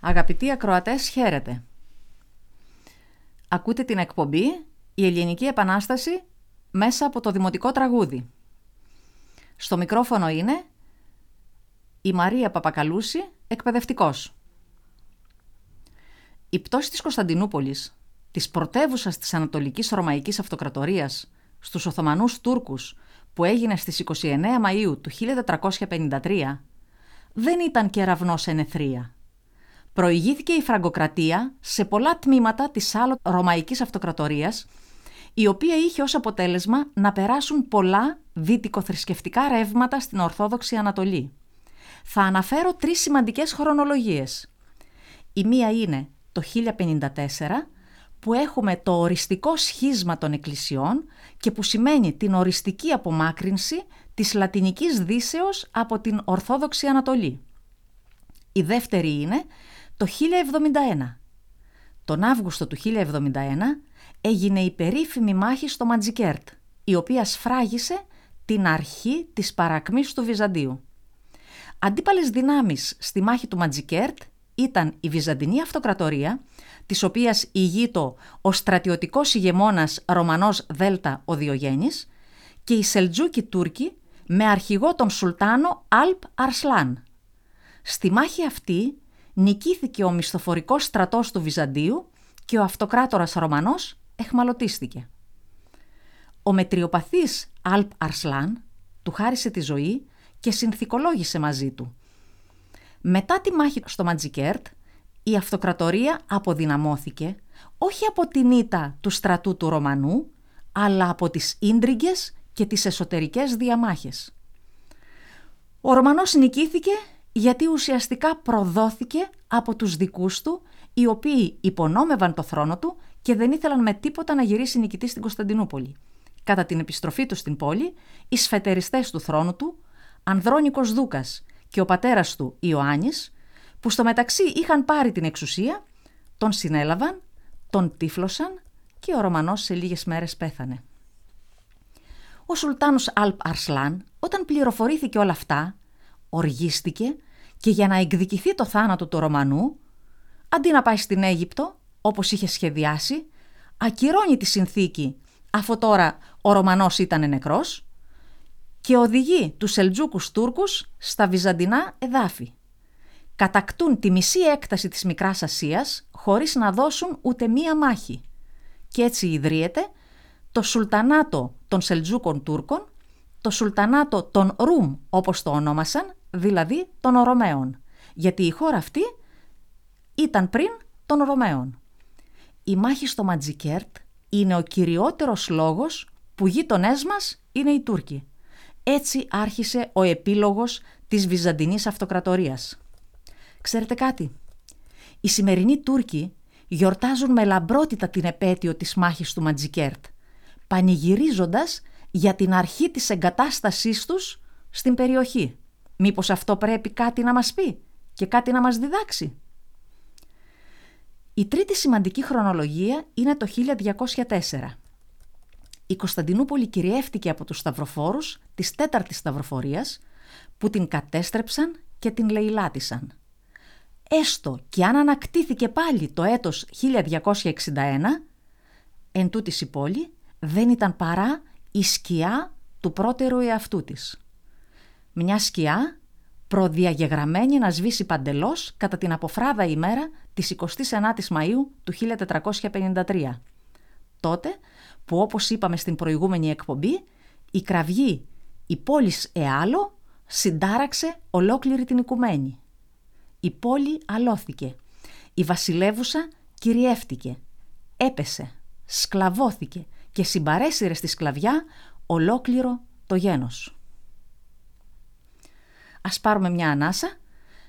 Αγαπητοί ακροατές, χαίρετε. Ακούτε την εκπομπή «Η Ελληνική Επανάσταση» μέσα από το Δημοτικό Τραγούδι. Στο μικρόφωνο είναι η Μαρία Παπακαλούση, εκπαιδευτικός. Η πτώση της Κωνσταντινούπολης, της πρωτεύουσας της Ανατολικής Ρωμαϊκής Αυτοκρατορίας, στους Οθωμανούς Τούρκους, που έγινε στις 29 Μαΐου του 1453, δεν ήταν κεραυνός ενεθρία προηγήθηκε η Φραγκοκρατία σε πολλά τμήματα της άλλο Ρωμαϊκής Αυτοκρατορίας, η οποία είχε ως αποτέλεσμα να περάσουν πολλά δυτικοθρησκευτικά ρεύματα στην Ορθόδοξη Ανατολή. Θα αναφέρω τρεις σημαντικές χρονολογίες. Η μία είναι το 1054, που έχουμε το οριστικό σχίσμα των εκκλησιών και που σημαίνει την οριστική απομάκρυνση της Λατινικής Δύσεως από την Ορθόδοξη Ανατολή. Η δεύτερη είναι το 1071. Τον Αύγουστο του 1071 έγινε η περίφημη μάχη στο Μαντζικέρτ, η οποία σφράγισε την αρχή της παρακμής του Βυζαντίου. Αντίπαλες δυνάμεις στη μάχη του Μαντζικέρτ ήταν η Βυζαντινή Αυτοκρατορία, της οποίας ηγείτο ο στρατιωτικός ηγεμόνας Ρωμανός Δέλτα ο Διογέννης και οι Σελτζούκοι Τούρκοι με αρχηγό τον Σουλτάνο Αλπ Αρσλάν. Στη μάχη αυτή νικήθηκε ο μισθοφορικός στρατός του Βυζαντίου και ο αυτοκράτορας Ρωμανός εχμαλωτίστηκε. Ο μετριοπαθής Αλπ Αρσλάν του χάρισε τη ζωή και συνθηκολόγησε μαζί του. Μετά τη μάχη στο Μαντζικέρτ, η αυτοκρατορία αποδυναμώθηκε όχι από την ήττα του στρατού του Ρωμανού, αλλά από τις ίντριγκες και τις εσωτερικές διαμάχες. Ο Ρωμανός νικήθηκε γιατί ουσιαστικά προδόθηκε από τους δικούς του, οι οποίοι υπονόμευαν το θρόνο του και δεν ήθελαν με τίποτα να γυρίσει νικητή στην Κωνσταντινούπολη. Κατά την επιστροφή του στην πόλη, οι σφετεριστές του θρόνου του, Ανδρώνικος Δούκας και ο πατέρας του Ιωάννης, που στο μεταξύ είχαν πάρει την εξουσία, τον συνέλαβαν, τον τύφλωσαν και ο Ρωμανός σε λίγες μέρες πέθανε. Ο Σουλτάνος Αλπ Αρσλάν, όταν πληροφορήθηκε όλα αυτά, οργίστηκε και για να εκδικηθεί το θάνατο του Ρωμανού, αντί να πάει στην Αίγυπτο, όπως είχε σχεδιάσει, ακυρώνει τη συνθήκη, αφού τώρα ο Ρωμανός ήταν νεκρός, και οδηγεί τους Σελτζούκους Τούρκους στα Βυζαντινά εδάφη. Κατακτούν τη μισή έκταση της Μικράς Ασίας χωρίς να δώσουν ούτε μία μάχη. Και έτσι ιδρύεται το Σουλτανάτο των Σελτζούκων Τούρκων, το Σουλτανάτο των Ρουμ όπως το ονόμασαν δηλαδή των Ρωμαίων, γιατί η χώρα αυτή ήταν πριν των Ρωμαίων. Η μάχη στο Ματζικέρτ είναι ο κυριότερος λόγος που γείτονές μας είναι οι Τούρκοι. Έτσι άρχισε ο επίλογος της Βυζαντινής Αυτοκρατορίας. Ξέρετε κάτι, οι σημερινοί Τούρκοι γιορτάζουν με λαμπρότητα την επέτειο της μάχης του Ματζικέρτ, πανηγυρίζοντας για την αρχή της εγκατάστασής τους στην περιοχή. Μήπως αυτό πρέπει κάτι να μας πει και κάτι να μας διδάξει. Η τρίτη σημαντική χρονολογία είναι το 1204. Η Κωνσταντινούπολη κυριεύτηκε από τους σταυροφόρους της τέταρτης σταυροφορίας που την κατέστρεψαν και την λαιλάτισαν. Έστω και αν ανακτήθηκε πάλι το έτος 1261, εν τούτης η πόλη δεν ήταν παρά η σκιά του πρώτερου εαυτού της μια σκιά προδιαγεγραμμένη να σβήσει παντελώς κατά την αποφράδα ημέρα της 29ης Μαΐου του 1453. Τότε που όπως είπαμε στην προηγούμενη εκπομπή, η κραυγή «Η πόλης Εάλο» συντάραξε ολόκληρη την οικουμένη. Η πόλη αλώθηκε. Η βασιλεύουσα κυριεύτηκε. Έπεσε, σκλαβώθηκε και συμπαρέσυρε στη σκλαβιά ολόκληρο το γένος. Ας πάρουμε μια ανάσα,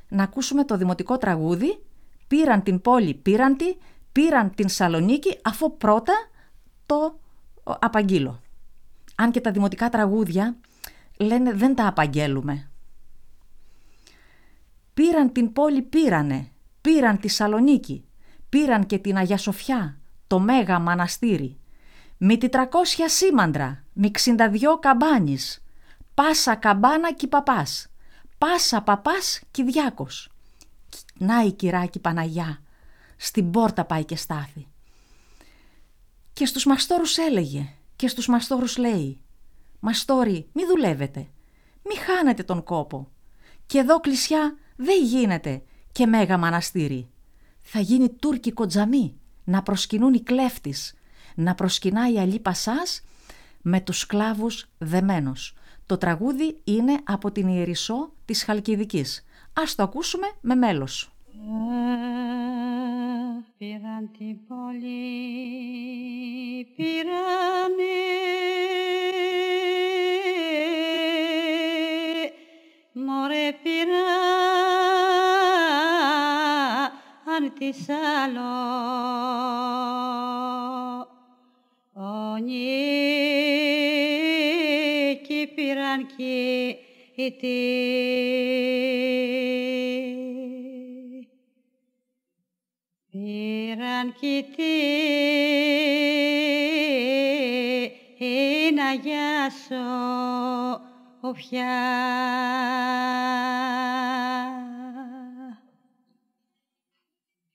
να ακούσουμε το δημοτικό τραγούδι «Πήραν την πόλη, πήραν τη, πήραν την Σαλονίκη, αφού πρώτα το απαγγείλω». Αν και τα δημοτικά τραγούδια λένε δεν τα απαγγέλουμε. Πήραν την πόλη, πήρανε, πήραν τη Σαλονίκη, πήραν και την Αγία Σοφιά, το Μέγα Μοναστήρι. Μη τη τρακόσια σήμαντρα, μη ξυνταδιό καμπάνης, πάσα καμπάνα κι παπάς, Πάσα Παπάς Κυδιάκος. Να η κυράκι Παναγιά, στην πόρτα πάει και στάθη. Στην πόρτα πάει και στάθη. Και στους μαστόρους έλεγε και στους μαστόρους λέει «Μαστόροι, μη δουλεύετε, μη χάνετε τον κόπο. Και εδώ κλεισιά δεν γίνεται και μέγα μαναστήρι. Θα γίνει τουρκικό τζαμί, να προσκυνούν οι κλέφτης, να προσκυνάει αλλή Πασάς με τους σκλάβους δεμένος. Το τραγούδι είναι από την Ιερισσό της Χαλκιδικής. Ας το ακούσουμε με μέλος. Πήραν την πόλη, πήρανε μωρέ πήραν της άλλο ονίκη πήραν και Πήραν κοιτή να γιάσω πια.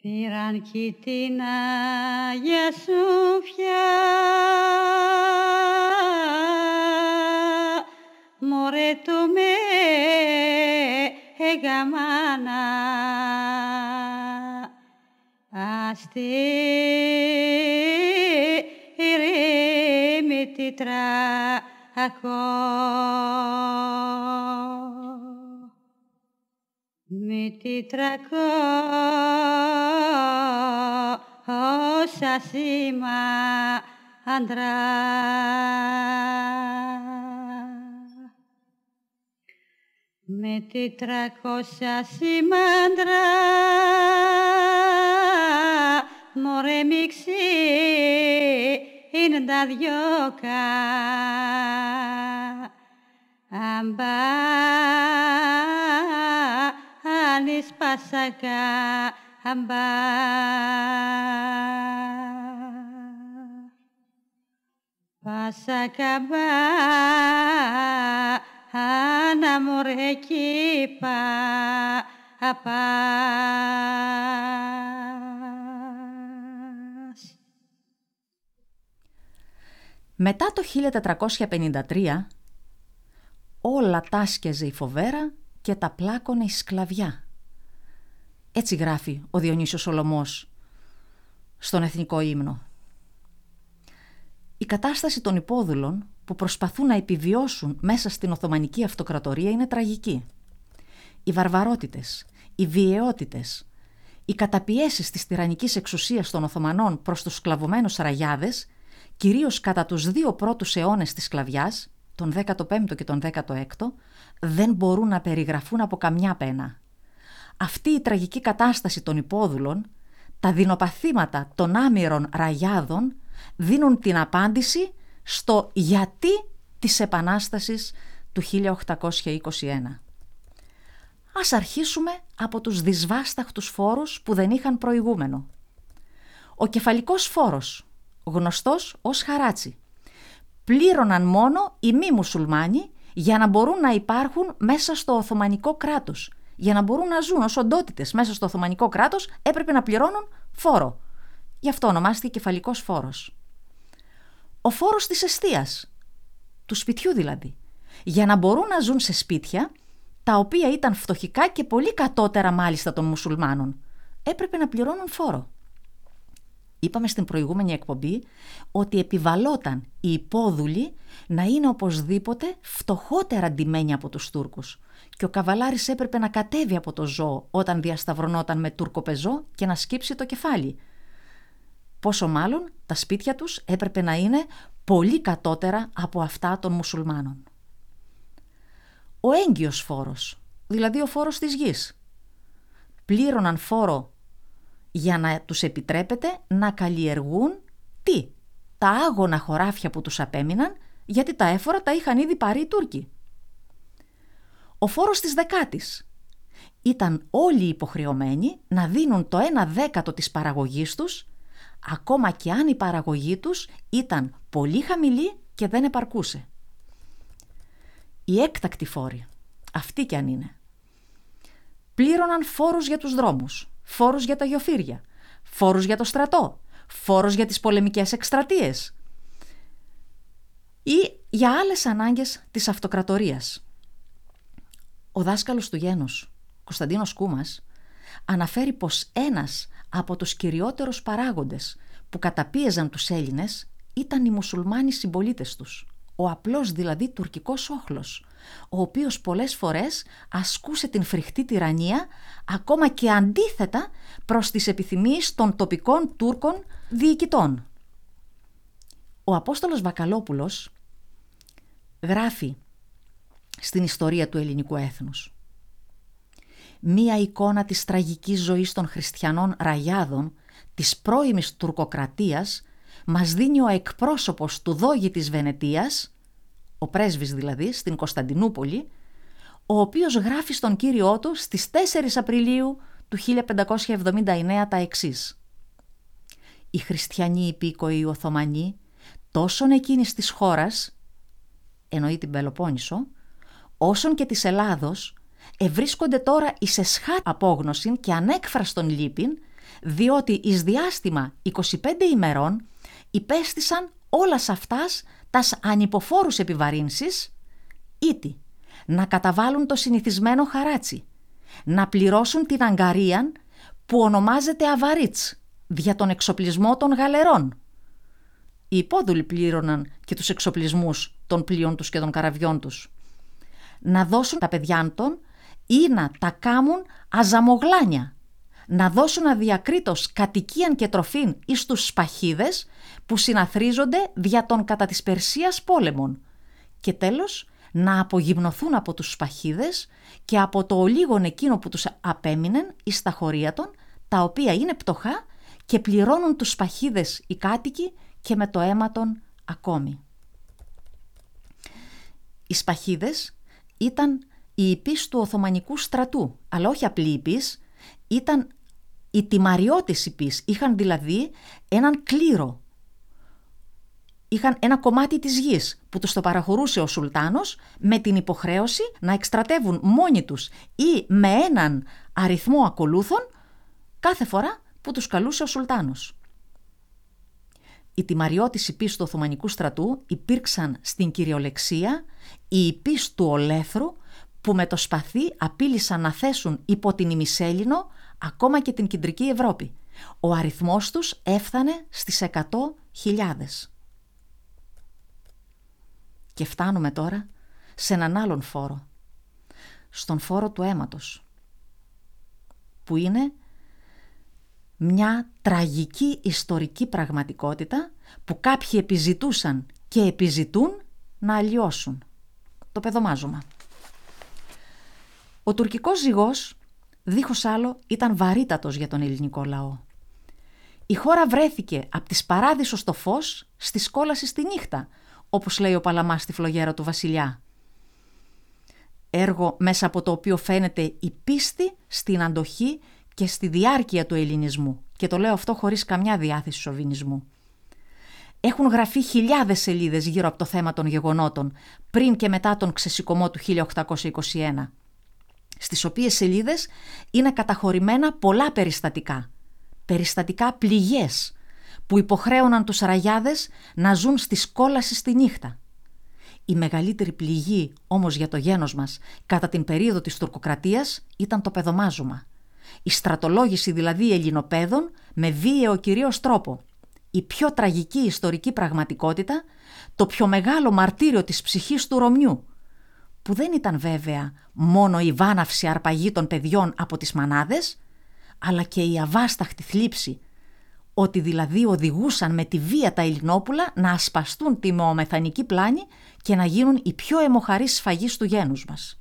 Πήραν κοιτή να γιάσω πια. Μωρέ το με εγαμάνα με τη τραχώ με τη με τη τρακόσα σήμαντρα μωρέ μίξι είναι τα δυο αμπά ανείς πασακά αμπά. Πασακά Άννα μωρέ κύπα Μετά το 1453 όλα τάσκεζε η φοβέρα και τα πλάκωνε η σκλαβιά. Έτσι γράφει ο Διονύσιος Σολομός στον Εθνικό Ύμνο. Η κατάσταση των υπόδουλων που προσπαθούν να επιβιώσουν μέσα στην Οθωμανική Αυτοκρατορία είναι τραγική. Οι βαρβαρότητες, οι βιαιότητες, οι καταπιέσεις της τυραννικής εξουσίας των Οθωμανών προς τους σκλαβωμένους ραγιάδες, κυρίως κατά τους δύο πρώτους αιώνες της σκλαβιάς, τον 15ο και τον 16ο, δεν μπορούν να περιγραφούν από καμιά πένα. Αυτή η τραγική κατάσταση των υπόδουλων, τα δεινοπαθήματα των άμυρων ραγιάδων, δίνουν την απάντηση στο γιατί της Επανάστασης του 1821. Ας αρχίσουμε από τους δυσβάσταχτους φόρους που δεν είχαν προηγούμενο. Ο κεφαλικός φόρος, γνωστός ως χαράτσι, πλήρωναν μόνο οι μη μουσουλμάνοι για να μπορούν να υπάρχουν μέσα στο Οθωμανικό κράτος. Για να μπορούν να ζουν ως οντότητες μέσα στο Οθωμανικό κράτος έπρεπε να πληρώνουν φόρο. Γι' αυτό ονομάστηκε κεφαλικός φόρος ο φόρος της εστίας, του σπιτιού δηλαδή, για να μπορούν να ζουν σε σπίτια τα οποία ήταν φτωχικά και πολύ κατώτερα μάλιστα των μουσουλμάνων. Έπρεπε να πληρώνουν φόρο. Είπαμε στην προηγούμενη εκπομπή ότι επιβαλόταν οι υπόδουλοι να είναι οπωσδήποτε φτωχότερα ντυμένοι από τους Τούρκους και ο καβαλάρης έπρεπε να κατέβει από το ζώο όταν διασταυρωνόταν με τούρκο πεζό και να σκύψει το κεφάλι Πόσο μάλλον τα σπίτια τους έπρεπε να είναι πολύ κατώτερα από αυτά των μουσουλμάνων. Ο έγκυος φόρος, δηλαδή ο φόρος της γης. Πλήρωναν φόρο για να τους επιτρέπεται να καλλιεργούν τι, τα άγωνα χωράφια που τους απέμειναν, γιατί τα έφορα τα είχαν ήδη πάρει οι Τούρκοι. Ο φόρος της δεκάτης. Ήταν όλοι υποχρεωμένοι να δίνουν το ένα δέκατο της παραγωγής τους ακόμα και αν η παραγωγή τους ήταν πολύ χαμηλή και δεν επαρκούσε. Η έκτακτη φόρη, αυτή κι αν είναι. πλήρωναν φόρους για τους δρόμους, φόρους για τα γιοφύρια, φόρους για το στρατό, φόρος για τις πολεμικές εκστρατείες ή για άλλες ανάγκες της αυτοκρατορίας. Ο δάσκαλος του γένους, Κωνσταντίνος Κούμας, αναφέρει πως ένας από τους κυριότερους παράγοντες που καταπίεζαν τους Έλληνες ήταν οι μουσουλμάνοι συμπολίτες τους. Ο απλός δηλαδή τουρκικός όχλος, ο οποίος πολλές φορές ασκούσε την φρικτή τυραννία ακόμα και αντίθετα προς τις επιθυμίες των τοπικών Τούρκων διοικητών. Ο Απόστολος Βακαλόπουλος γράφει στην ιστορία του ελληνικού έθνους. Μία εικόνα της τραγικής ζωής των χριστιανών ραγιάδων της πρώιμης τουρκοκρατίας μας δίνει ο εκπρόσωπος του δόγη της Βενετίας, ο πρέσβης δηλαδή στην Κωνσταντινούπολη, ο οποίος γράφει στον κύριό του στις 4 Απριλίου του 1579 τα εξής. Οι χριστιανοί υπήκοοι Οθωμανοί, τόσον εκείνης της χώρας, εννοεί την Πελοπόννησο, όσον και της Ελλάδος, ευρίσκονται τώρα εις εσχά απόγνωση και ανέκφραστον λύπην, διότι εις διάστημα 25 ημερών υπέστησαν όλας αυτάς τας ανυποφόρους επιβαρύνσεις, ήτι να καταβάλουν το συνηθισμένο χαράτσι, να πληρώσουν την αγκαρίαν που ονομάζεται αβαρίτς, δια τον εξοπλισμό των γαλερών. Οι υπόδουλοι πλήρωναν και τους εξοπλισμούς των πλοίων τους και των καραβιών τους. Να δώσουν τα παιδιά των ή να τα κάμουν αζαμογλάνια, να δώσουν αδιακρίτως κατοικίαν και τροφήν εις τους σπαχίδες που συναθρίζονται δια των κατά της Περσίας πόλεμων και τέλος να απογυμνοθούν από τους σπαχίδες και από το ολίγον εκείνο που τους απέμεινεν εις τα χωρία των, τα οποία είναι πτωχά και πληρώνουν τους σπαχίδες οι κάτοικοι και με το αίμα των ακόμη. Οι σπαχίδες ήταν η υπείς του Οθωμανικού στρατού, αλλά όχι απλή υπείς, ήταν οι τιμαριώτες υπείς, είχαν δηλαδή έναν κλήρο. Είχαν ένα κομμάτι της γης που τους το παραχωρούσε ο Σουλτάνος με την υποχρέωση να εκστρατεύουν μόνοι τους ή με έναν αριθμό ακολούθων κάθε φορά που τους καλούσε ο Σουλτάνος. Οι τιμαριώτες υπείς του Οθωμανικού στρατού υπήρξαν στην κυριολεξία οι υπείς του Ολέθρου που με το σπαθί απείλησαν να θέσουν υπό την ημισέλινο ακόμα και την κεντρική Ευρώπη. Ο αριθμός τους έφτανε στις 100.000. Και φτάνουμε τώρα σε έναν άλλον φόρο. Στον φόρο του αίματος. Που είναι μια τραγική ιστορική πραγματικότητα που κάποιοι επιζητούσαν και επιζητούν να αλλοιώσουν. Το παιδομάζωμα. Ο τουρκικός ζυγός, δίχως άλλο, ήταν βαρύτατος για τον ελληνικό λαό. Η χώρα βρέθηκε από τις παράδεισος στο φως στη σκόλαση στη νύχτα, όπως λέει ο Παλαμάς στη φλογέρα του βασιλιά. Έργο μέσα από το οποίο φαίνεται η πίστη στην αντοχή και στη διάρκεια του ελληνισμού και το λέω αυτό χωρίς καμιά διάθεση σοβινισμού. Έχουν γραφεί χιλιάδες σελίδες γύρω από το θέμα των γεγονότων πριν και μετά τον ξεσηκωμό του 1821 στις οποίες σελίδες είναι καταχωρημένα πολλά περιστατικά. Περιστατικά πληγές που υποχρέωναν τους ραγιάδες να ζουν στη σκόλαση στη νύχτα. Η μεγαλύτερη πληγή όμως για το γένος μας κατά την περίοδο της τουρκοκρατίας ήταν το παιδομάζωμα. Η στρατολόγηση δηλαδή ελληνοπαίδων με βίαιο κυρίως τρόπο. Η πιο τραγική ιστορική πραγματικότητα, το πιο μεγάλο μαρτύριο της ψυχής του Ρωμιού, που δεν ήταν βέβαια μόνο η βάναυση αρπαγή των παιδιών από τις μανάδες, αλλά και η αβάσταχτη θλίψη, ότι δηλαδή οδηγούσαν με τη βία τα Ελληνόπουλα να ασπαστούν τη μεομεθανική πλάνη και να γίνουν οι πιο αιμοχαρείς σφαγείς του γένους μας.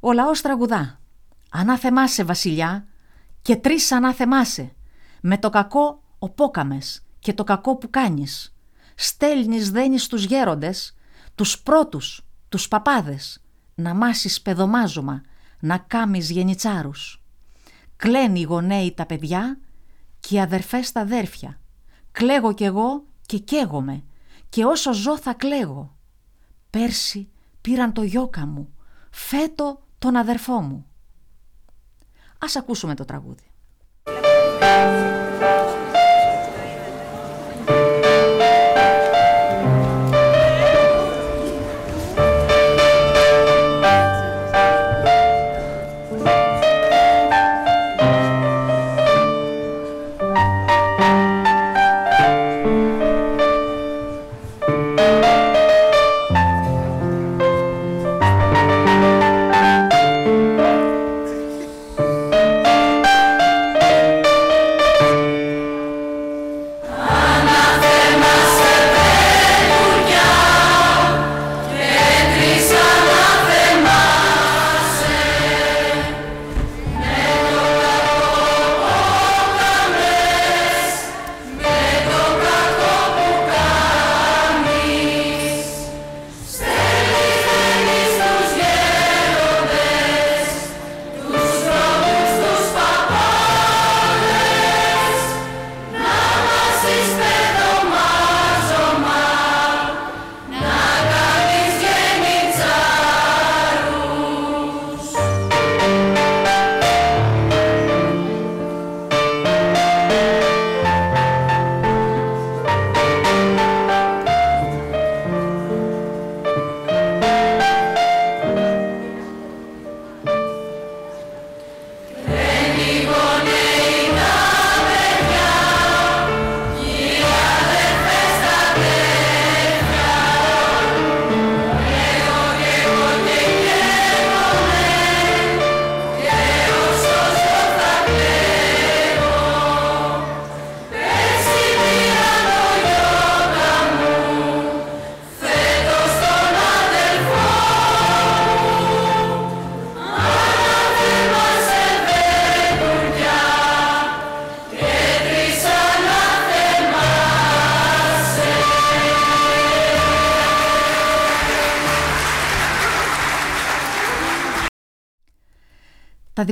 Ο λαός τραγουδά «Ανάθεμάσαι βασιλιά» και τρεις ανάθεμάσαι με το κακό οπόκαμες και το κακό που κάνεις. Στέλνεις δένεις τους γέροντες τους πρώτους, τους παπάδες, να μάσεις παιδομάζωμα, να κάμεις γενιτσάρους. Κλαίνει οι γονέοι τα παιδιά και οι αδερφές τα αδέρφια. Κλαίγω κι εγώ και καίγομαι και όσο ζω θα κλαίγω. Πέρσι πήραν το γιόκα μου, φέτο τον αδερφό μου. Ας ακούσουμε το τραγούδι.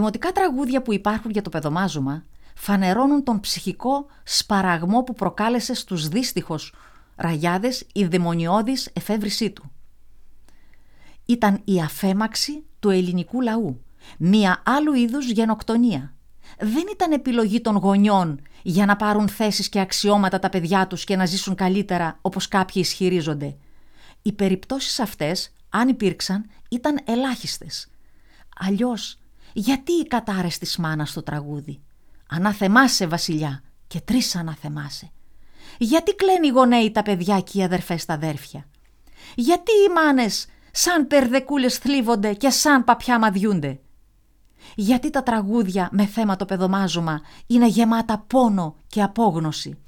Δημοτικά τραγούδια που υπάρχουν για το παιδομάζωμα φανερώνουν τον ψυχικό σπαραγμό που προκάλεσε στους δύστιχους ραγιάδες η δαιμονιώδης εφεύρησή του. Ήταν η αφέμαξη του ελληνικού λαού, μία άλλου είδους γενοκτονία. Δεν ήταν επιλογή των γονιών για να πάρουν θέσεις και αξιώματα τα παιδιά τους και να ζήσουν καλύτερα όπως κάποιοι ισχυρίζονται. Οι περιπτώσεις αυτές, αν υπήρξαν, ήταν ελάχιστες. Αλλιώς γιατί η κατάρες της μάνας στο τραγούδι; Αναθεμάσαι βασιλιά και τρεις αναθεμάσαι. Γιατί κλαίνει οι γονέοι τα παιδιά και οι αδερφές τα αδέρφια; Γιατί οι μάνες σαν περδεκούλες θλίβονται και σαν παπιά μαδιούνται; Γιατί τα τραγούδια με θέμα το παιδομάζωμα είναι γεμάτα πόνο και απόγνωση;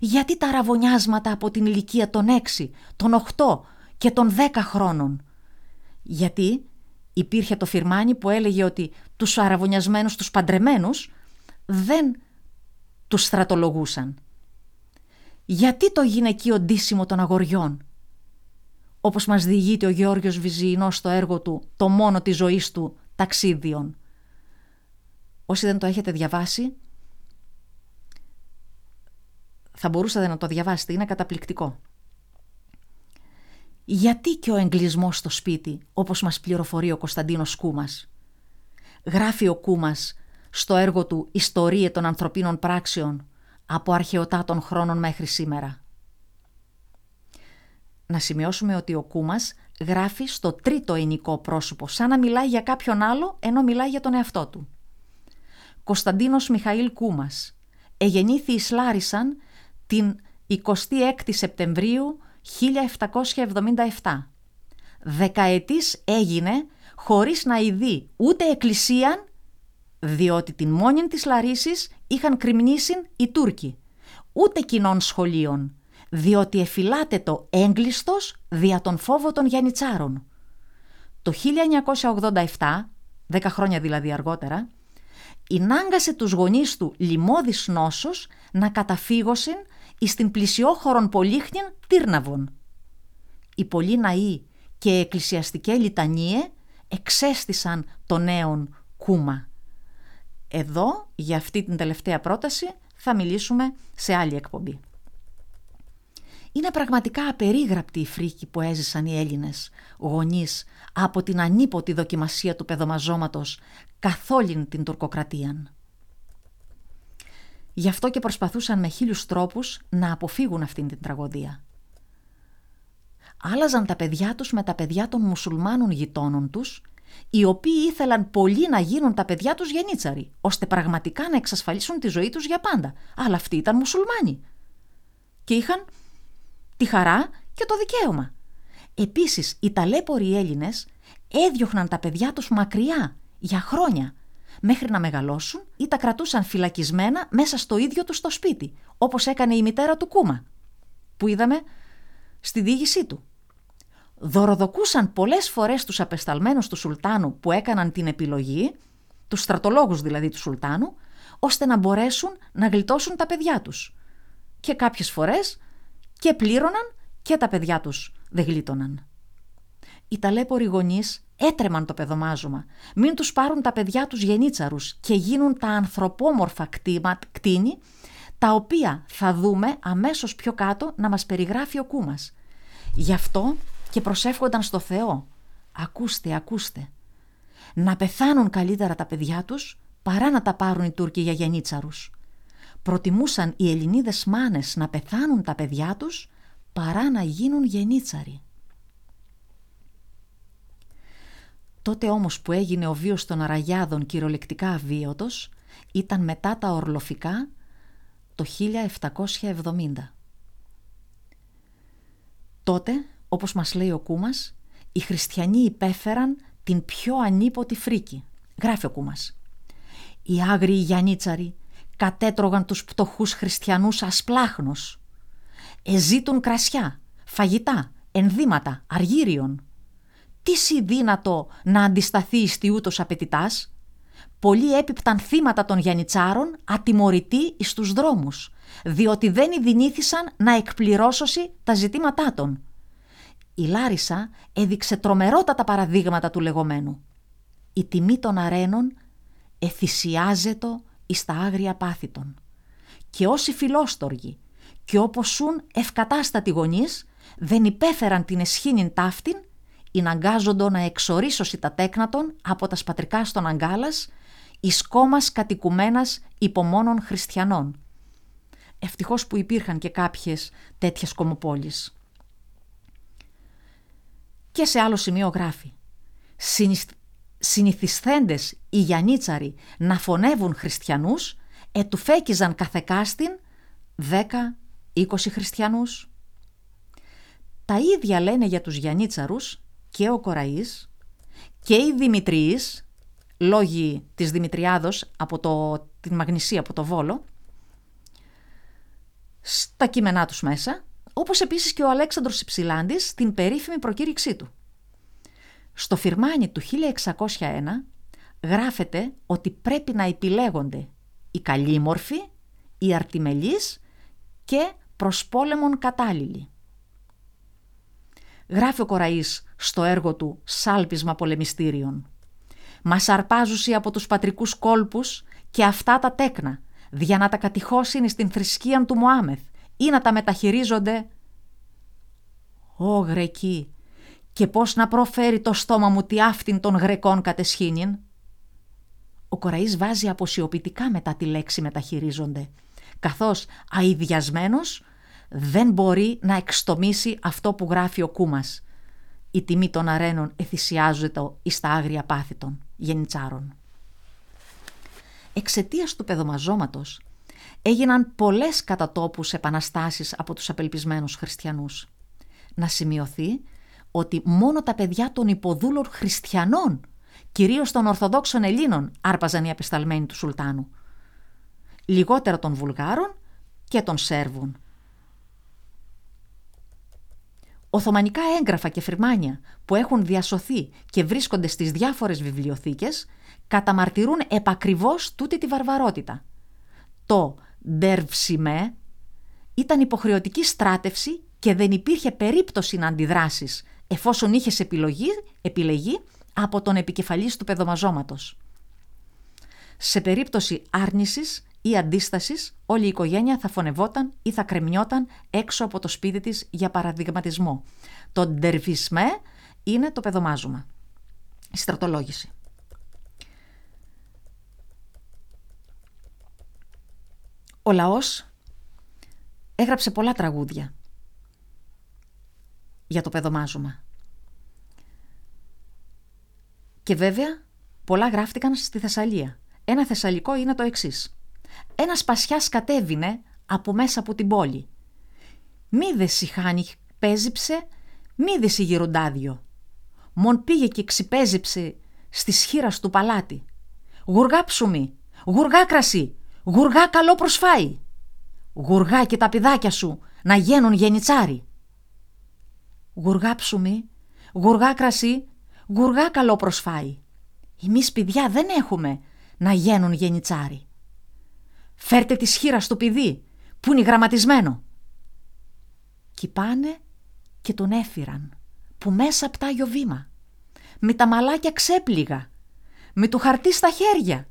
Γιατί τα αραβωνιάσματα από την ηλικία των 6, των 8 και των 10 χρόνων; Γιατί υπήρχε το φυρμάνι που έλεγε ότι τους αραβωνιασμένους, τους παντρεμένους, δεν τους στρατολογούσαν. Γιατί το γυναικείο ντύσιμο των αγοριών, όπως μας διηγείται ο Γεώργιος Βυζιεινός στο έργο του «Το μόνο της ζωής του ταξίδιον». Όσοι δεν το έχετε διαβάσει, θα μπορούσατε να το διαβάσετε, είναι καταπληκτικό. Γιατί και ο εγκλισμός στο σπίτι, όπως μας πληροφορεί ο Κωνσταντίνος Κούμας; Γράφει ο Κούμας στο έργο του «Ιστορία των ανθρωπίνων πράξεων» από αρχαιοτά των χρόνων μέχρι σήμερα. Να σημειώσουμε ότι ο Κούμας γράφει στο τρίτο ενικό πρόσωπο, σαν να μιλάει για κάποιον άλλο, ενώ μιλάει για τον εαυτό του. Κωνσταντίνος Μιχαήλ Κούμας εγεννήθη εις Λάρισαν την 26η Σεπτεμβρίου 1777. Δεκαετής έγινε χωρίς να ειδεί ούτε εκκλησίαν, διότι την μόνη της Λαρίσης είχαν κρυμνήσει οι Τούρκοι, ούτε κοινών σχολείων, διότι εφυλάται το έγκλειστος δια τον φόβο των Γιαννιτσάρων. Το 1987, δέκα χρόνια δηλαδή αργότερα, ενάγκασε τους γονείς του λιμώδης νόσος να καταφύγωσιν εις την πλησιόχωρον πολύχνην Τύρναβον. Οι πολλοί ναοί και εκκλησιαστικέ λιτανίε εξέστησαν το νέον κούμα. Εδώ, για αυτή την τελευταία πρόταση, θα μιλήσουμε σε άλλη εκπομπή. Είναι πραγματικά απερίγραπτη η φρίκη που έζησαν οι Έλληνες, γονείς, από την ανίποτη δοκιμασία του παιδομαζώματος καθ' όλην την τουρκοκρατία. Γι' αυτό και προσπαθούσαν με χίλιους τρόπους να αποφύγουν αυτήν την τραγωδία. Άλλαζαν τα παιδιά τους με τα παιδιά των μουσουλμάνων γειτόνων τους, οι οποίοι ήθελαν πολύ να γίνουν τα παιδιά τους γενίτσαροι, ώστε πραγματικά να εξασφαλίσουν τη ζωή τους για πάντα. Αλλά αυτοί ήταν μουσουλμάνοι. Και είχαν τη χαρά και το δικαίωμα. Επίσης, οι ταλέποροι Έλληνες έδιωχναν τα παιδιά τους μακριά για χρόνια, μέχρι να μεγαλώσουν ή τα κρατούσαν φυλακισμένα μέσα στο ίδιο τους το σπίτι, όπως έκανε η μητέρα του Κούμα, που είδαμε στη διήγησή του. Δωροδοκούσαν πολλές φορές τους απεσταλμένους του Σουλτάνου που έκαναν την επιλογή, τους στρατολόγους δηλαδή του Σουλτάνου, ώστε να μπορέσουν να γλιτώσουν τα παιδιά τους. Και κάποιες φορές και πλήρωναν και τα παιδιά τους δεν γλίτωναν. Οι ταλέποροι γονείς έτρεμαν το παιδομάζωμα. Μην τους πάρουν τα παιδιά τους γενίτσαρους και γίνουν τα ανθρωπόμορφα κτίνη, τα οποία θα δούμε αμέσως πιο κάτω να μας περιγράφει ο Κούμας. Γι' αυτό και προσεύχονταν στο Θεό. Ακούστε, ακούστε. Να πεθάνουν καλύτερα τα παιδιά τους παρά να τα πάρουν οι Τούρκοι για γενίτσαρους. Προτιμούσαν οι Ελληνίδες μάνες να πεθάνουν τα παιδιά τους παρά να γίνουν γενίτσαροι. Τότε όμως που έγινε ο βίος των Αραγιάδων κυριολεκτικά αβίωτος ήταν μετά τα ορλοφικά το 1770. Τότε, όπως μας λέει ο Κούμας, οι χριστιανοί υπέφεραν την πιο ανίποτη φρίκη. Γράφει ο Κούμας. Οι άγριοι Γιαννίτσαροι κατέτρωγαν τους πτωχούς χριστιανούς ασπλάχνος. Εζήτουν κρασιά, φαγητά, ενδύματα, αργύριον. Τι δύνατο να αντισταθεί εις ούτως απαιτητάς; Πολλοί έπιπταν θύματα των Γιαννιτσάρων ατιμωρητοί εις τους δρόμους, διότι δεν ειδηνήθησαν να εκπληρώσωσει τα ζητήματά των. Η Λάρισα έδειξε τρομερότατα παραδείγματα του λεγόμενου. Η τιμή των αρένων εθυσιάζεται εις τα άγρια πάθη των. Και όσοι φιλόστοργοι και όπως σουν ευκατάστατοι γονείς δεν υπέφεραν την εσχήνην ταύτην ειναγκάζοντο να εξορίσωσει τα τέκνατον από τας σπατρικά στον αγκάλας εις κόμμας κατοικουμένας υπομόνων χριστιανών. Ευτυχώς που υπήρχαν και κάποιες τέτοιες κομοπόλεις. Και σε άλλο σημείο γράφει «Συνηθισθέντες οι Γιαννίτσαροι να χριστιανούς ετουφέκιζαν καθεκάστην δέκα, είκοσι χριστιανούς». Τα ίδια λένε για τους Γιαννίτσαρους και ο Κοραής και οι Δημητρίες, λόγοι της Δημητριάδος από το, την Μαγνησία από το Βόλο, στα κείμενά τους μέσα, όπως επίσης και ο Αλέξανδρος Υψηλάντης στην περίφημη προκήρυξή του. Στο φυρμάνι του 1601 γράφεται ότι πρέπει να επιλέγονται οι καλήμορφοι, οι αρτιμελείς και προς πόλεμον κατάλληλοι. Γράφει ο Κοραής στο έργο του «Σάλπισμα πολεμιστήριων». Μας αρπάζουσι από τους πατρικούς κόλπους και αυτά τα τέκνα, για να τα κατηχώσουν στην θρησκεία του Μωάμεθ ή να τα μεταχειρίζονται. Ω Γρεκή, και πώς να προφέρει το στόμα μου τι αυτήν των Γρεκών κατεσχήνιν. Ο Κοραής βάζει αποσιοποιητικά μετά τη λέξη μεταχειρίζονται, καθώς αειδιασμένος δεν μπορεί να εξτομίσει αυτό που γράφει ο Κούμας. Η τιμή των αρένων εθυσιάζεται εις τα άγρια πάθη των γενιτσάρων. Εξαιτίας του παιδομαζώματος έγιναν πολλές κατατόπους επαναστάσεις από τους απελπισμένους χριστιανούς. Να σημειωθεί ότι μόνο τα παιδιά των υποδούλων χριστιανών, κυρίως των Ορθοδόξων Ελλήνων, άρπαζαν οι απεσταλμένοι του Σουλτάνου. Λιγότερα των Βουλγάρων και των Σέρβων. Οθωμανικά έγγραφα και φρυμάνια που έχουν διασωθεί και βρίσκονται στις διάφορες βιβλιοθήκες καταμαρτυρούν επακριβώς τούτη τη βαρβαρότητα. Το «ντερβσιμέ» ήταν υποχρεωτική στράτευση και δεν υπήρχε περίπτωση να αντιδράσεις εφόσον είχες επιλογή, επιλεγεί από τον επικεφαλής του παιδομαζώματος. Σε περίπτωση άρνησης ή αντίστασης, όλη η οικογένεια θα φωνευόταν ή θα κρεμνιόταν έξω από το σπίτι της για παραδειγματισμό. Το ντερβισμέ είναι το παιδομάζουμα. Η στρατολόγηση. Ο λαός έγραψε πολλά τραγούδια για το παιδομάζουμα. Και βέβαια πολλά γράφτηκαν στη Θεσσαλία. Ένα θεσσαλικό είναι το εξής. Ένας πασιάς κατέβηνε από μέσα από την πόλη. Μη η χάνη πέζιψε, μη η γυροντάδιο. Μον πήγε και ξυπέζιψε στη σχήρα του παλάτι. Γουργά ψουμί, γουργά κρασί, γουργά καλό προσφάει. Γουργά και τα πιδάκια σου να γίνουν γενιτσάρι. Γουργά ψουμί, γουργά κρασί, γουργά καλό προσφάει. Εμείς παιδιά δεν έχουμε να γίνουν γενιτσάρι. Φέρτε τη σχήρα στο πηδί, που είναι γραμματισμένο. Κι πάνε και τον έφυραν, που μέσα πτάγιο βήμα. Με τα μαλάκια ξέπληγα, με το χαρτί στα χέρια.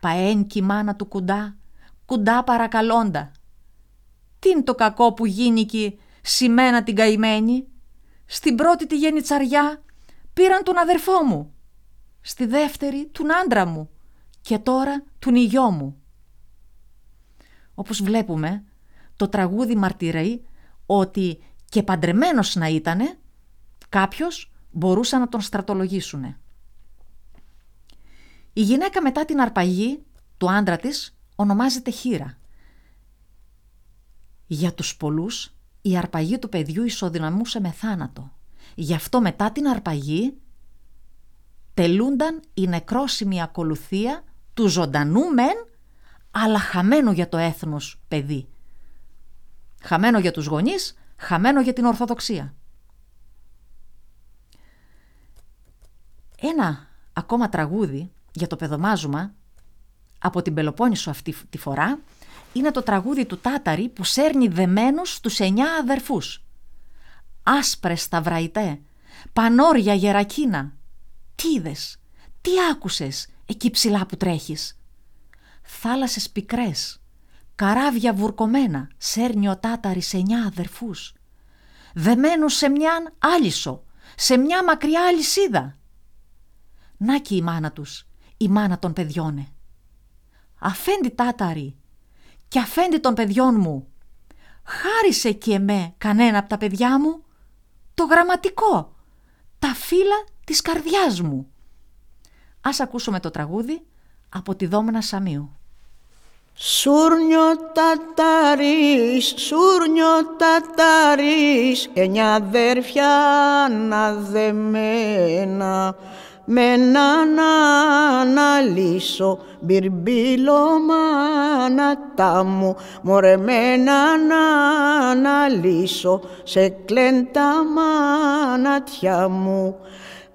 Παέν κι η μάνα του κουντά, κουντά παρακαλώντα. Τι είναι το κακό που γίνηκε σημαίνα την καημένη; Στην πρώτη τη γενιτσαριά πήραν τον αδερφό μου. Στη δεύτερη τον άντρα μου και τώρα τον υγιό μου. Όπως βλέπουμε, το τραγούδι μαρτυρεί ότι και παντρεμένος να ήτανε, κάποιος μπορούσε να τον στρατολογήσουνε. Η γυναίκα μετά την αρπαγή του άντρα της ονομάζεται χείρα. Για τους πολλούς η αρπαγή του παιδιού ισοδυναμούσε με θάνατο. Γι' αυτό μετά την αρπαγή τελούνταν η νεκρόσιμη ακολουθία του ζωντανού μεν αλλά χαμένο για το έθνος παιδί. Χαμένο για τους γονείς, χαμένο για την Ορθοδοξία. Ένα ακόμα τραγούδι για το παιδομάζουμα από την Πελοπόννησο αυτή τη φορά είναι το τραγούδι του Τάταρη που σέρνει δεμένους τους εννιά αδερφούς. Άσπρες τα βραϊτέ, πανόρια γερακίνα. Τι είδες, τι άκουσες εκεί ψηλά που τρέχεις; Θάλασσες πικρές, καράβια βουρκωμένα, σέρνει ο Τάταρης εννιά αδερφούς. Δεμένους σε μιαν άλυσο, σε μια μακριά αλυσίδα. Να και η μάνα τους, η μάνα των παιδιών. Αφέντη Τάταρη και αφέντη των παιδιών μου, χάρισε και εμέ κανένα από τα παιδιά μου, το γραμματικό, τα φύλλα της καρδιάς μου. Ας ακούσουμε το τραγούδι από τη Δόμνα Σαμίου. Σούρνιο ταταρίς, σούρνιο ταταρίς, εννιά αδέρφια αναδεμένα, με έναν αναλύσω μπυρμπύλο μάνα μου, μωρέ με έναν αναλύσω σε κλέντα μάνατια μου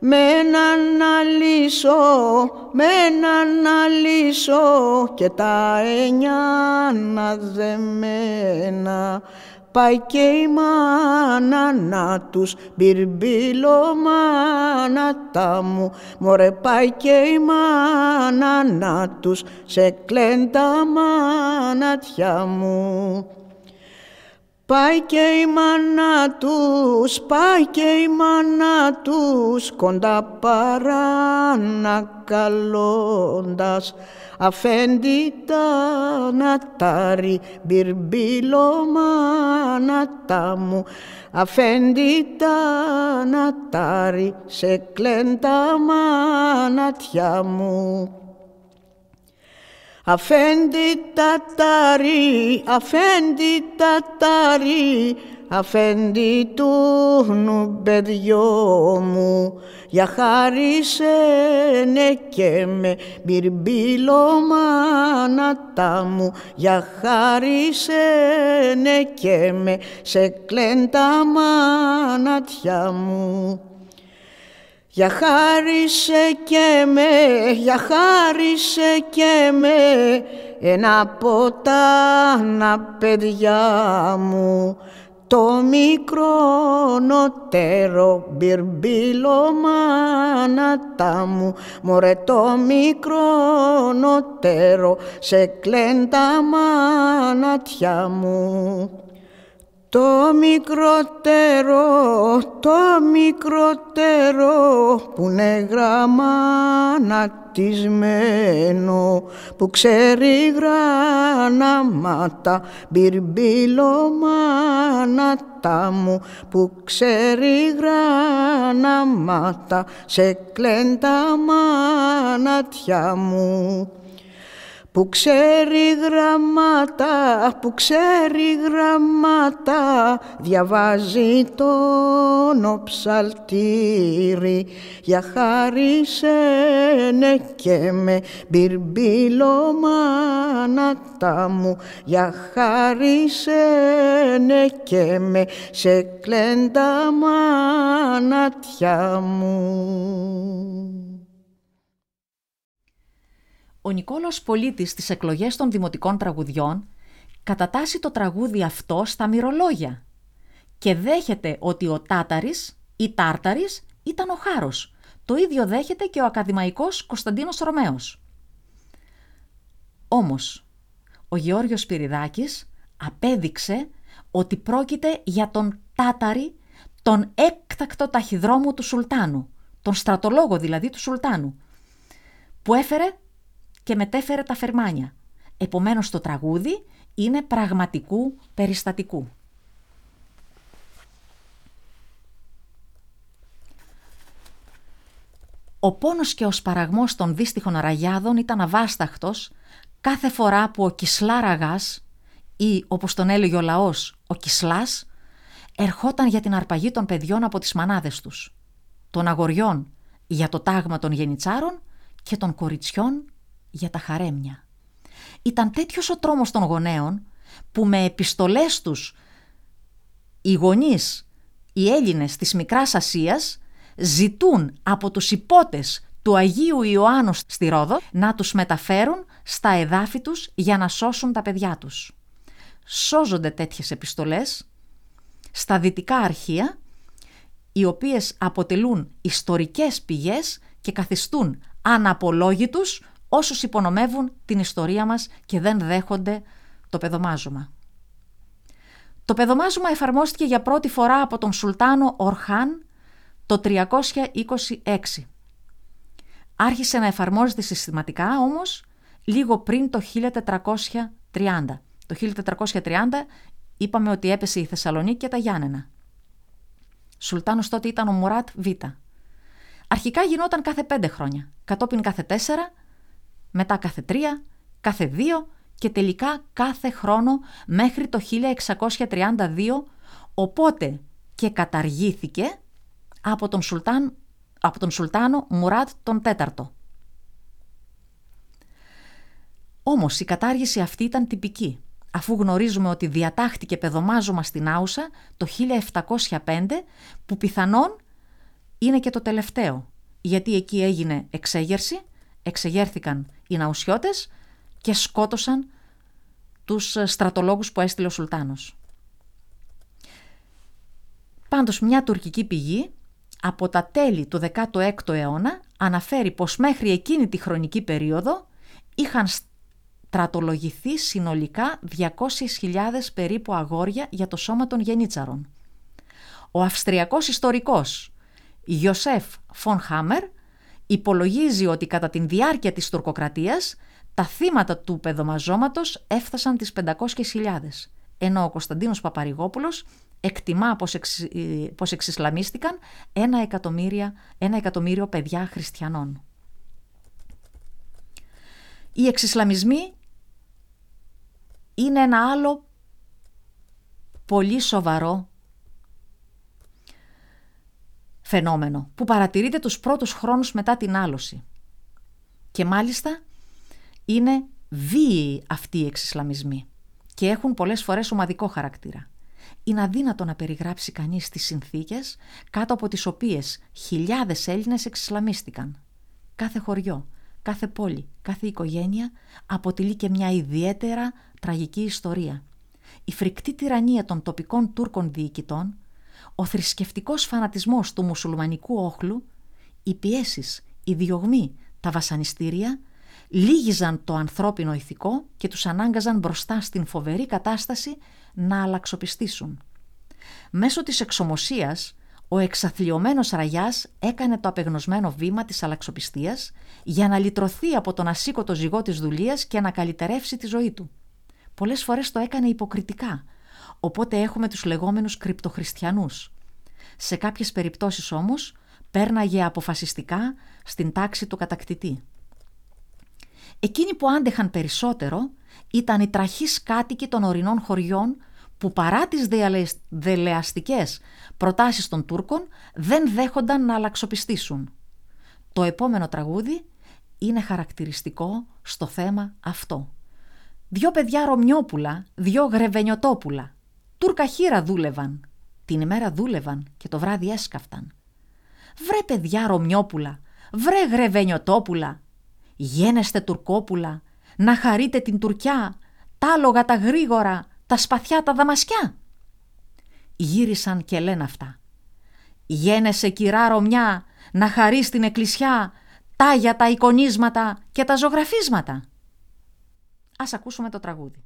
με έναν αλύσω, με έναν αλύσω και τα εννιά αναδεμένα. Πάει και η μάνα να τους μπυρμπύλω μάνα τα μου Μωρέ πάει και η μάνα να τους σε κλέντα μάνατια μου Πάει και η μάνα τους, πάει και η μάνα τους, κοντά παρανακαλώντας. Αφέντη τα νατάρι, μπυρμπύλο μάνα μου, αφέντη τα νατάρι, σε κλέντα μάνατια μου. Αφέντη τατάρι, αφέντη τατάρι, αφέντη του νου παιδιό μου, για χάρη ναι και με μπυρμπύλο μάνατα μου, για χάρη ναι και με σε κλέντα μάνατια μου. Για χάρισε και με, για χάρισε και με ένα ποτάνα παιδιά μου. Το μικρόνωτερο μπυρμπύλο μάνατα μου. Μωρέ το μικρόνωτερο σε κλέντα μάνατια μου το μικρότερο, το μικρότερο που είναι γραμματισμένο που ξέρει γρανάματα μπυρμπύλο μάνατα μου που ξέρει γρανάματα σε κλέντα μάνατια μου που ξέρει γραμμάτα, που ξέρει γραμμάτα, διαβάζει τον ψαλτήρι, για χάρη σένε και με μπυρμπύλο μάνατα μου, για χάρη σένε και με σε κλέντα μάνατια μου. Ο Νικόλαος Πολίτης στις εκλογές των δημοτικών τραγουδιών κατατάσσει το τραγούδι αυτό στα μυρολόγια και δέχεται ότι ο Τάταρης ή Τάρταρης ήταν ο Χάρος. Το ίδιο δέχεται και ο ακαδημαϊκός Κωνσταντίνος Ρωμαίος. Όμως, ο Γεώργιος Πυριδάκης απέδειξε ότι πρόκειται για τον Τάταρη, τον έκτακτο ταχυδρόμο του Σουλτάνου, τον στρατολόγο δηλαδή του Σουλτάνου, που έφερε και μετέφερε τα φερμάνια. Επομένως το τραγούδι είναι πραγματικού περιστατικού. Ο πόνος και ο σπαραγμός των δύστιχων αραγιάδων ήταν αβάσταχτος κάθε φορά που ο Κισλάραγας ή όπως τον έλεγε ο λαός ο Κισλάς ερχόταν για την αρπαγή των παιδιών από τις μανάδες τους, των αγοριών για το τάγμα των γενιτσάρων και των κοριτσιών για τα χαρέμια. Ήταν τέτοιος ο τρόμος των γονέων που με επιστολές τους οι γονείς, οι Έλληνες της Μικράς Ασίας ζητούν από τους υπότες του Αγίου Ιωάννου στη Ρόδο να τους μεταφέρουν στα εδάφη τους για να σώσουν τα παιδιά τους. Σώζονται τέτοιες επιστολές στα δυτικά αρχεία, οι οποίες αποτελούν ιστορικές πηγές και καθιστούν αναπολόγητους όσους υπονομεύουν την ιστορία μας και δεν δέχονται το παιδομάζωμα. Το παιδομάζωμα εφαρμόστηκε για πρώτη φορά από τον Σουλτάνο Ορχάν το 326. Άρχισε να εφαρμόζεται συστηματικά όμως λίγο πριν το 1430. Το 1430 είπαμε ότι έπεσε η Θεσσαλονίκη και τα Γιάννενα. Σουλτάνος τότε ήταν ο Μουράτ Β. Αρχικά γινόταν κάθε πέντε χρόνια, κατόπιν κάθε τέσσερα μετά κάθε τρία, κάθε δύο και τελικά κάθε χρόνο μέχρι το 1632, οπότε και καταργήθηκε από τον, Σουλτάν, από τον Σουλτάνο Μουράτ τον τέταρτο. Όμως η κατάργηση αυτή ήταν τυπική, αφού γνωρίζουμε ότι διατάχτηκε παιδομάζωμα στην Άουσα το 1705, που πιθανόν είναι και το τελευταίο, γιατί εκεί έγινε εξέγερση, εξεγέρθηκαν οι ναουσιώτες και σκότωσαν τους ε, στρατολόγους που έστειλε ο Σουλτάνος. Πάντως μια τουρκική πηγή από τα τέλη του 16ου αιώνα αναφέρει πως μέχρι εκείνη τη χρονική περίοδο είχαν στρατολογηθεί συνολικά 200.000 περίπου αγόρια για το σώμα των γενίτσαρων. Ο αυστριακός ιστορικός Ιωσέφ Φον Χάμερ υπολογίζει ότι κατά τη διάρκεια της τουρκοκρατίας τα θύματα του παιδομαζώματος έφτασαν τις 500.000, ενώ ο Κωνσταντίνος Παπαρηγόπουλος εκτιμά πως, εξ, πως εξισλαμίστηκαν ένα, ένα εκατομμύριο παιδιά χριστιανών. Οι εξισλαμισμοί είναι ένα άλλο πολύ σοβαρό φαινόμενο που παρατηρείται τους πρώτους χρόνους μετά την άλωση. Και μάλιστα είναι βίαιοι αυτοί οι εξισλαμισμοί και έχουν πολλές φορές ομαδικό χαρακτήρα. Είναι αδύνατο να περιγράψει κανείς τις συνθήκες κάτω από τις οποίες χιλιάδες Έλληνες εξισλαμίστηκαν. Κάθε χωριό, κάθε πόλη, κάθε οικογένεια αποτελεί και μια ιδιαίτερα τραγική ιστορία. η φρικτή τυραννία των τοπικών Τούρκων διοικητών, ο θρησκευτικός φανατισμός του μουσουλμανικού όχλου, οι πιέσεις, οι διωγμοί, τα βασανιστήρια, λίγιζαν το ανθρώπινο ηθικό και τους ανάγκαζαν μπροστά στην φοβερή κατάσταση να αλλαξοπιστήσουν. Μέσω της εξομοσίας, ο εξαθλιωμένος Ραγιάς έκανε το απεγνωσμένο βήμα της αλλαξοπιστίας για να λυτρωθεί από τον ασήκωτο ζυγό της δουλείας και να καλυτερεύσει τη ζωή του. Πολλές φορές το έκανε υποκριτικά, οπότε έχουμε τους λεγόμενους κρυπτοχριστιανούς. Σε κάποιες περιπτώσεις όμως πέρναγε αποφασιστικά στην τάξη του κατακτητή. Εκείνοι που άντεχαν περισσότερο ήταν οι τραχείς κάτοικοι των ορεινών χωριών που παρά τις δελεαστικές προτάσεις των Τούρκων δεν δέχονταν να αλλαξοπιστήσουν. Το επόμενο τραγούδι είναι χαρακτηριστικό στο θέμα αυτό. Δυο παιδιά Ρωμιόπουλα, δυο Γρεβενιωτόπουλα. Τούρκα χείρα δούλευαν. Την ημέρα δούλευαν και το βράδυ έσκαφταν. Βρε παιδιά Ρωμιόπουλα, βρε Γρεβενιωτόπουλα. Γένεστε Τουρκόπουλα, να χαρείτε την Τουρκιά, τάλογα τα γρήγορα, τα σπαθιά τα δαμασκιά. Γύρισαν και λένε αυτά. Γένεσαι κυρά Ρωμιά, να χαρείς την εκκλησιά, τάγια τα εικονίσματα και τα ζωγραφίσματα. Ας ακούσουμε το τραγούδι.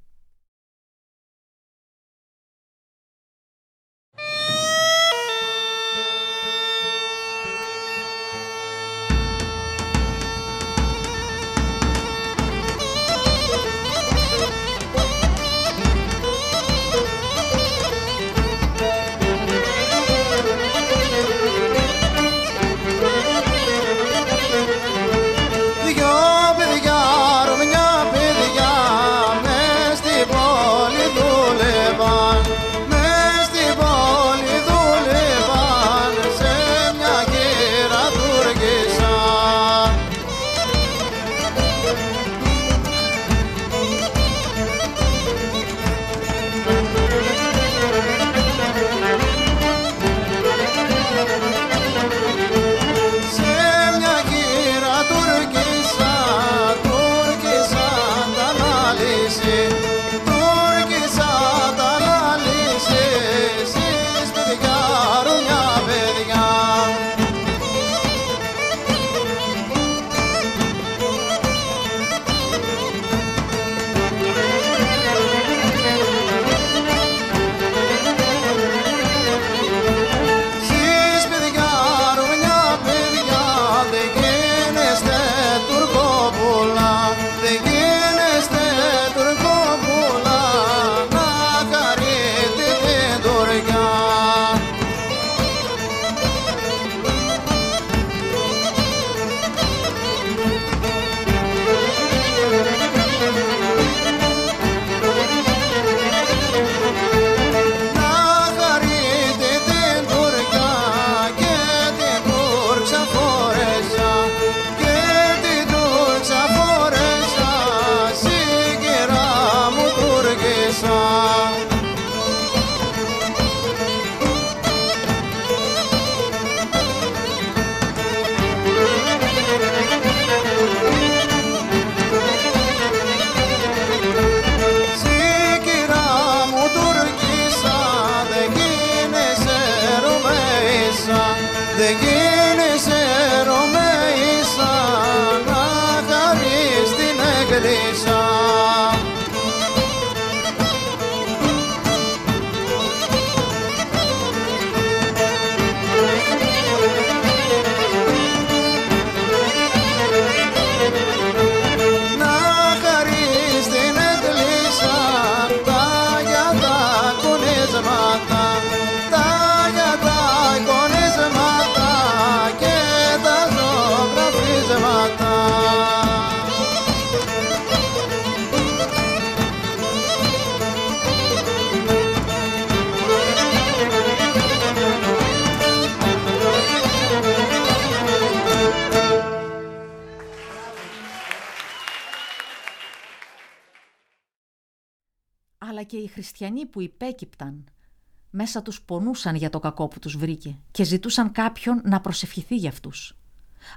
Χριστιανοί που υπέκυπταν μέσα τους πονούσαν για το κακό που τους βρήκε και ζητούσαν κάποιον να προσευχηθεί για αυτούς.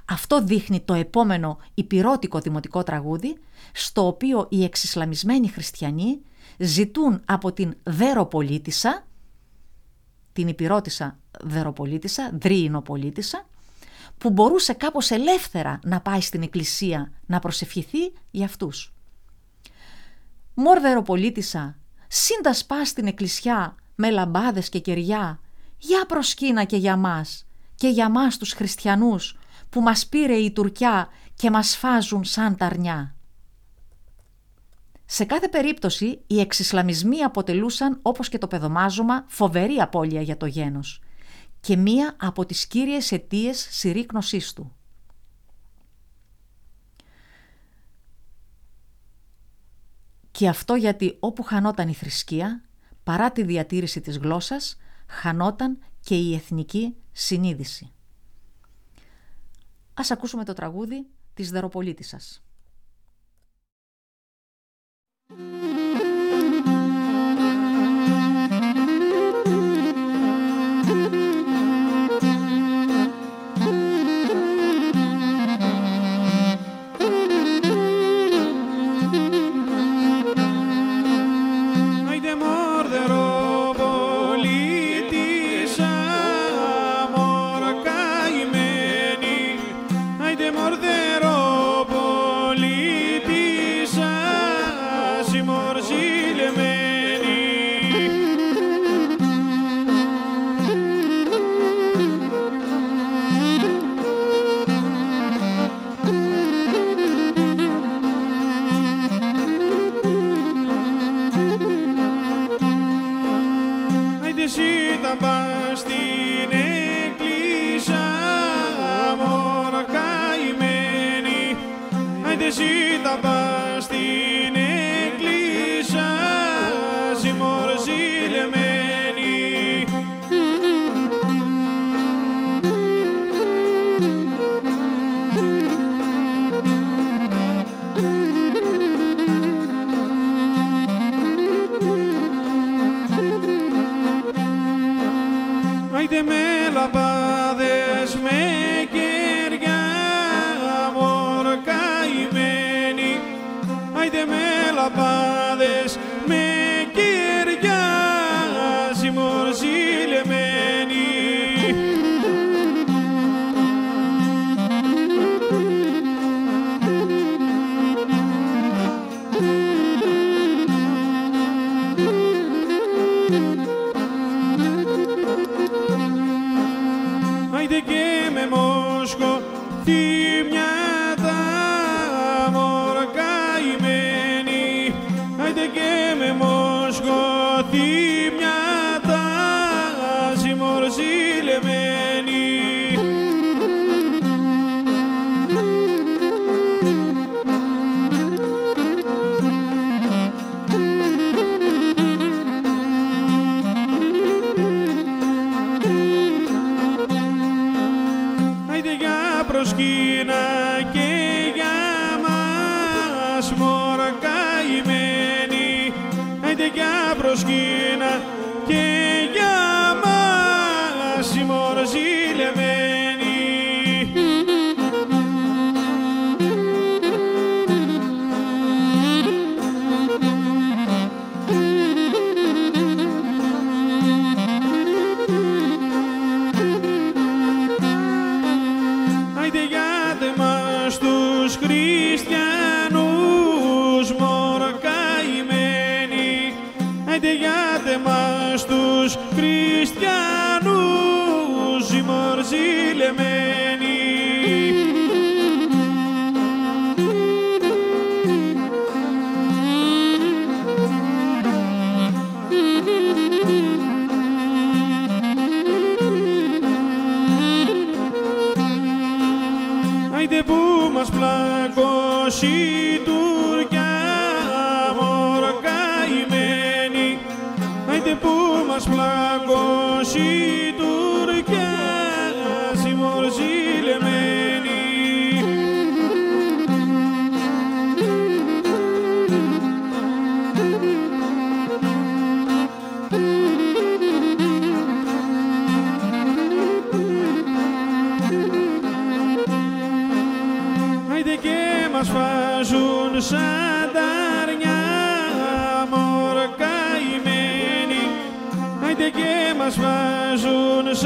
Αυτό δείχνει το επόμενο υπηρώτικο δημοτικό τραγούδι, στο οποίο οι εξισλαμισμένοι χριστιανοί ζητούν από την δεροπολίτησα, την υπηρώτησα δεροπολίτησα, δρύινοπολίτησα, που μπορούσε κάπως ελεύθερα να πάει στην εκκλησία να προσευχηθεί για αυτούς. Μόρ δεροπολίτησα, σύντας πά στην εκκλησιά με λαμπάδες και κεριά, για προσκύνα και για μας, και για μας τους χριστιανούς, που μας πήρε η Τουρκιά και μας φάζουν σαν ταρνιά. Σε κάθε περίπτωση, οι εξισλαμισμοί αποτελούσαν, όπως και το παιδομάζωμα, φοβερή απώλεια για το γένος και μία από τις κύριες αιτίες συρρήκνωσής του. Και αυτό γιατί όπου χανόταν η θρησκεία, παρά τη διατήρηση της γλώσσας, χανόταν και η εθνική συνείδηση. Ας ακούσουμε το τραγούδι της Δεροπολίτισσας.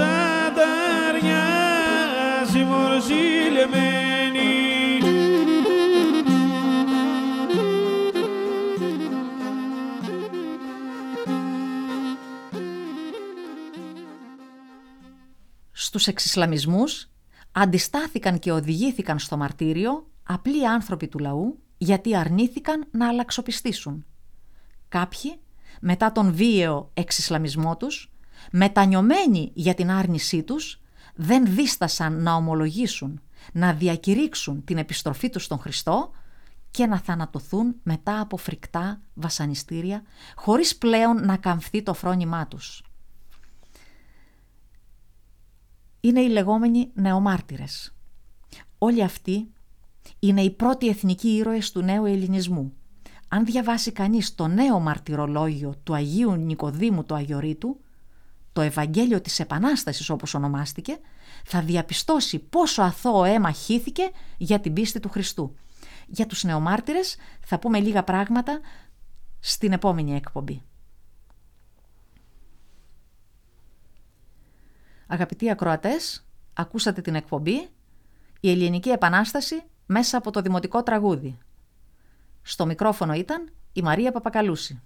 Βάζουν σαν τα αρνιά συμμορζηλεμένοι Στους εξισλαμισμούς αντιστάθηκαν και οδηγήθηκαν στο μαρτύριο απλοί άνθρωποι του λαού γιατί αρνήθηκαν να αλλαξοπιστήσουν. Κάποιοι, μετά τον βίαιο εξισλαμισμό τους, μετανιωμένοι για την άρνησή τους, δεν δίστασαν να ομολογήσουν, να διακηρύξουν την επιστροφή τους στον Χριστό και να θανατωθούν μετά από φρικτά βασανιστήρια, χωρίς πλέον να καμφθεί το φρόνημά τους. Είναι οι λεγόμενοι νεομάρτυρες. Όλοι αυτοί είναι οι πρώτοι εθνικοί ήρωες του νέου ελληνισμού. Αν διαβάσει κανείς το νέο μαρτυρολόγιο του Αγίου Νικοδήμου του Αγιορείτου, το Ευαγγέλιο της Επανάστασης όπως ονομάστηκε, θα διαπιστώσει πόσο αθώο αίμα χύθηκε για την πίστη του Χριστού. Για τους νεομάρτυρες θα πούμε λίγα πράγματα στην επόμενη εκπομπή. Αγαπητοί ακροατές, ακούσατε την εκπομπή «Η Ελληνική Επανάσταση μέσα από το Δημοτικό Τραγούδι». Στο μικρόφωνο ήταν η Μαρία Παπακαλούση.